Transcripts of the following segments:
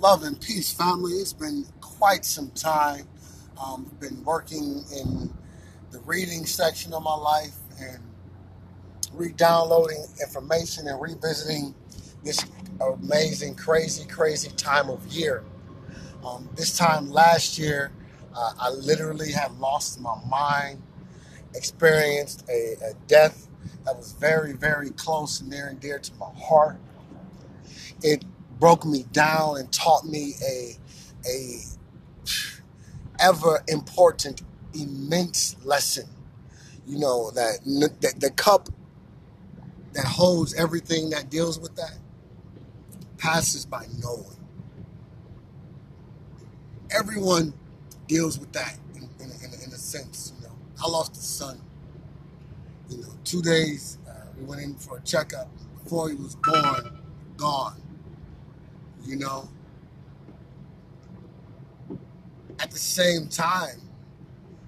Love and peace, family. It's been quite some time. Um, been working in the reading section of my life and re-downloading information and revisiting this amazing, crazy, crazy time of year. Um, this time last year, uh, I literally had lost my mind, experienced a, a death that was very, very close and near and dear to my heart. It broke me down and taught me a a ever important, immense lesson. You know that that the cup that holds everything that deals with that passes by knowing. Everyone deals with that in, in, in, in a sense. You know, I lost a son. You know, two days uh, we went in for a checkup. Before he was born, gone. You know. At the same time,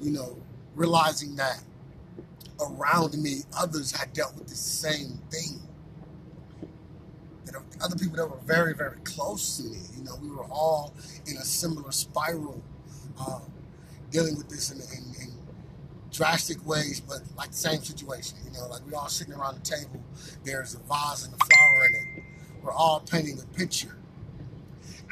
you know, realizing that around me, others had dealt with the same thing. That other people that were very, very close to me. You know, we were all in a similar spiral, uh, dealing with this in, in, in drastic ways, but like the same situation. You know, like we all sitting around the table. There's a vase and a flower in it. We're all painting a picture,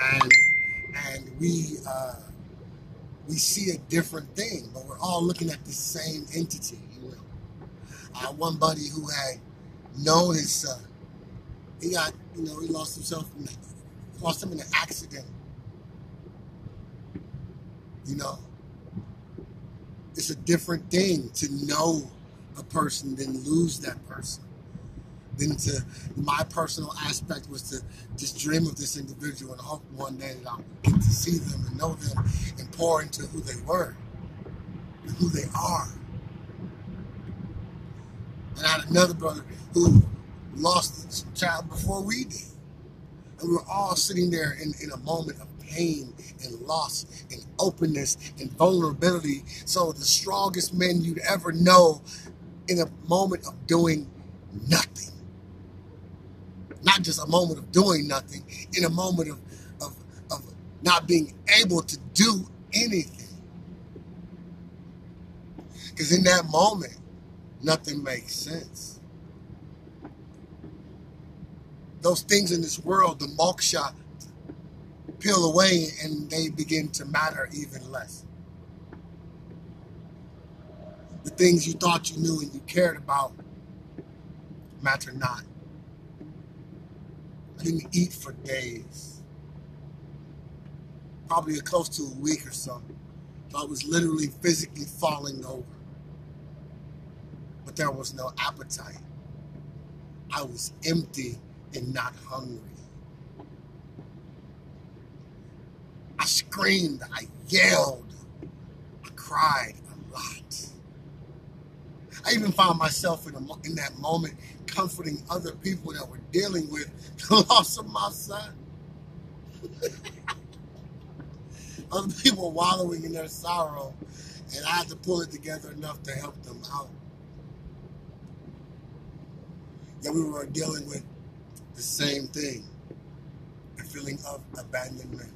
and and we uh, we see a different thing, but we're all looking at the same entity. You know, uh, one buddy who had known his son, he got you know he lost himself, in, lost him in an accident. You know, it's a different thing to know a person than lose that person. Then to my personal aspect was to just dream of this individual and hope one day that I'll get to see them and know them and pour into who they were and who they are. And I had another brother who lost a child before we did. And we were all sitting there in, in a moment of pain and loss and openness and vulnerability. So the strongest men you'd ever know in a moment of doing nothing. Not just a moment of doing nothing, in a moment of, of, of not being able to do anything. Because in that moment, nothing makes sense. Those things in this world, the moksha, peel away and they begin to matter even less. The things you thought you knew and you cared about matter not. I didn't eat for days, probably close to a week or so. So I was literally physically falling over. But there was no appetite. I was empty and not hungry. I screamed, I yelled, I cried a lot. I even found myself in, a, in that moment comforting other people that were dealing with the loss of my son. other people wallowing in their sorrow, and I had to pull it together enough to help them out. That we were dealing with the same thing a feeling of abandonment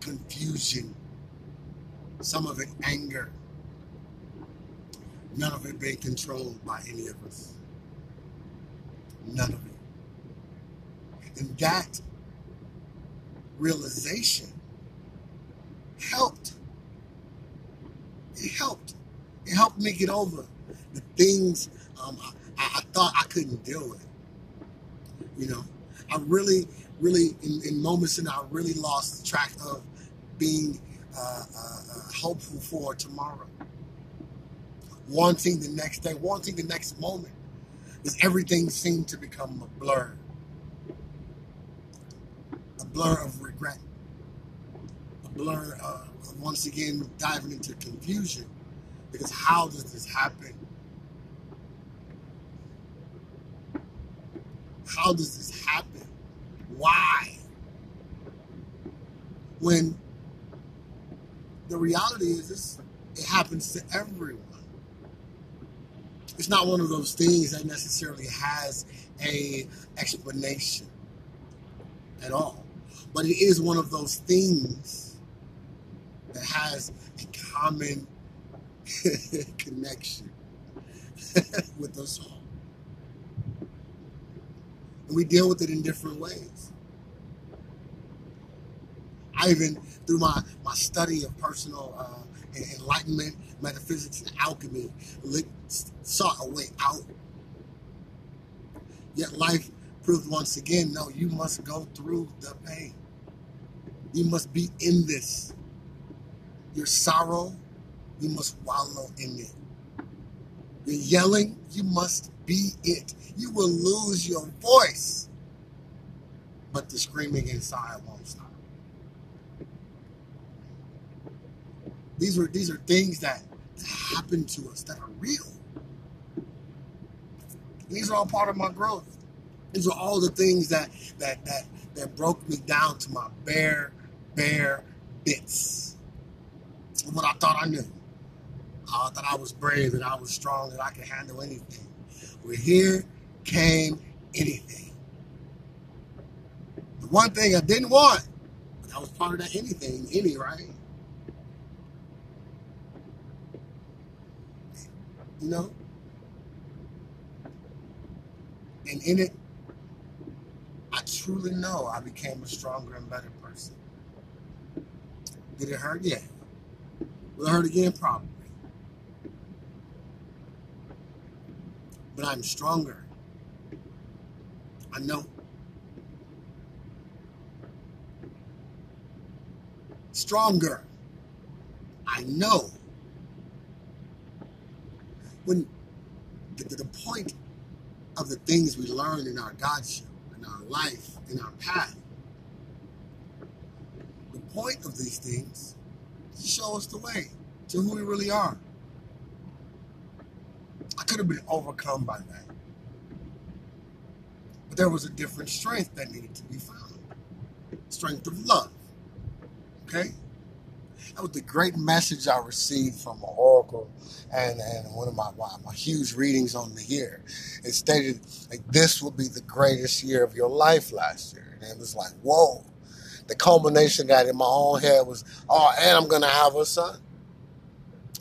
confusion, some of it anger, none of it being controlled by any of us. None of it. And that realization helped. It helped. It helped me get over the things um, I, I thought I couldn't deal with. You know, I really, really, in, in moments that I really lost track of being uh, uh, uh, hopeful for tomorrow, wanting the next day, wanting the next moment, because everything seemed to become a blur, a blur of regret, a blur of once again diving into confusion, because how does this happen? How does this happen? Why? When the reality is this it happens to everyone. Not one of those things that necessarily has a explanation at all. but it is one of those things that has a common connection with us all. And we deal with it in different ways. I even, through my, my study of personal uh, enlightenment, metaphysics, and alchemy, sought a way out. Yet life proved once again no, you must go through the pain. You must be in this. Your sorrow, you must wallow in it. You're yelling, you must be it. You will lose your voice, but the screaming inside won't stop. These are these are things that happen to us that are real. These are all part of my growth. These are all the things that that that that broke me down to my bare, bare bits. What I thought I knew. I thought I was brave, that I was strong, that I could handle anything. Well, here came anything. The one thing I didn't want, I was part of that anything, any, right? You know? And in it, I truly know I became a stronger and better person. Did it hurt? Yeah. Will it hurt again? Probably. But I'm stronger. I know. Stronger. I know. When the, the point of the things we learn in our Godship, in our life, in our path. The point of these things is to show us the way to who we really are. I could have been overcome by that. But there was a different strength that needed to be found. Strength of love. Okay? That was the great message I received from an and, and one of my, my, my huge readings on the year. It stated like this will be the greatest year of your life last year. And it was like, whoa. The culmination of that in my own head was, oh, and I'm gonna have a son.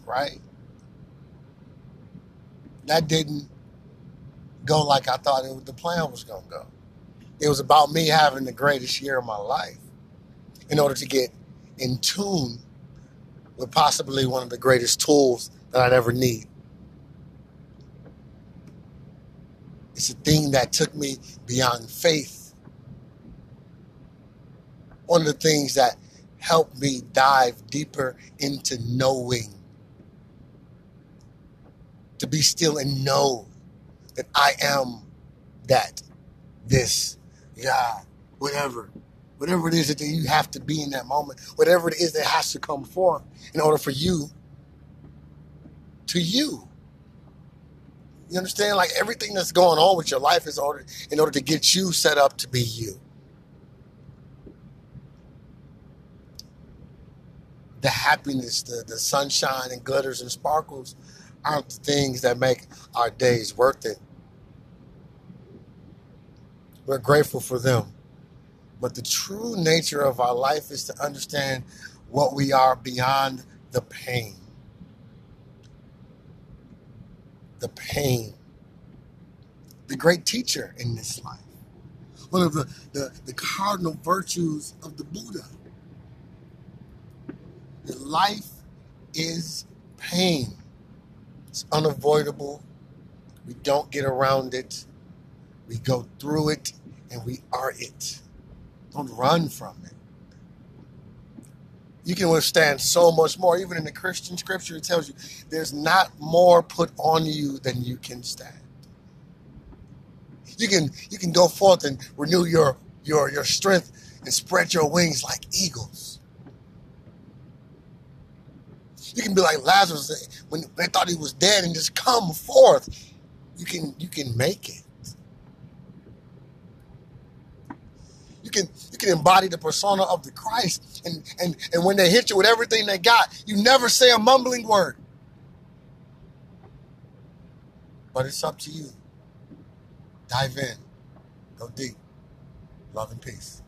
Right? That didn't go like I thought it, the plan was gonna go. It was about me having the greatest year of my life in order to get in tune with possibly one of the greatest tools that I'd ever need. It's a thing that took me beyond faith. One of the things that helped me dive deeper into knowing. To be still and know that I am that, this, God, whatever whatever it is that you have to be in that moment, whatever it is that has to come forth in order for you to you. You understand? Like everything that's going on with your life is order in order to get you set up to be you. The happiness, the, the sunshine and glitters and sparkles aren't the things that make our days worth it. We're grateful for them. But the true nature of our life is to understand what we are beyond the pain. The pain. The great teacher in this life. One of the, the, the cardinal virtues of the Buddha. That life is pain. It's unavoidable. We don't get around it. We go through it and we are it. Don't run from it. You can withstand so much more. Even in the Christian scripture, it tells you there's not more put on you than you can stand. You can you can go forth and renew your your your strength and spread your wings like eagles. You can be like Lazarus when they thought he was dead and just come forth. You can you can make it. You can you can embody the persona of the Christ. And and and when they hit you with everything they got, you never say a mumbling word. But it's up to you. Dive in. Go deep. Love and peace.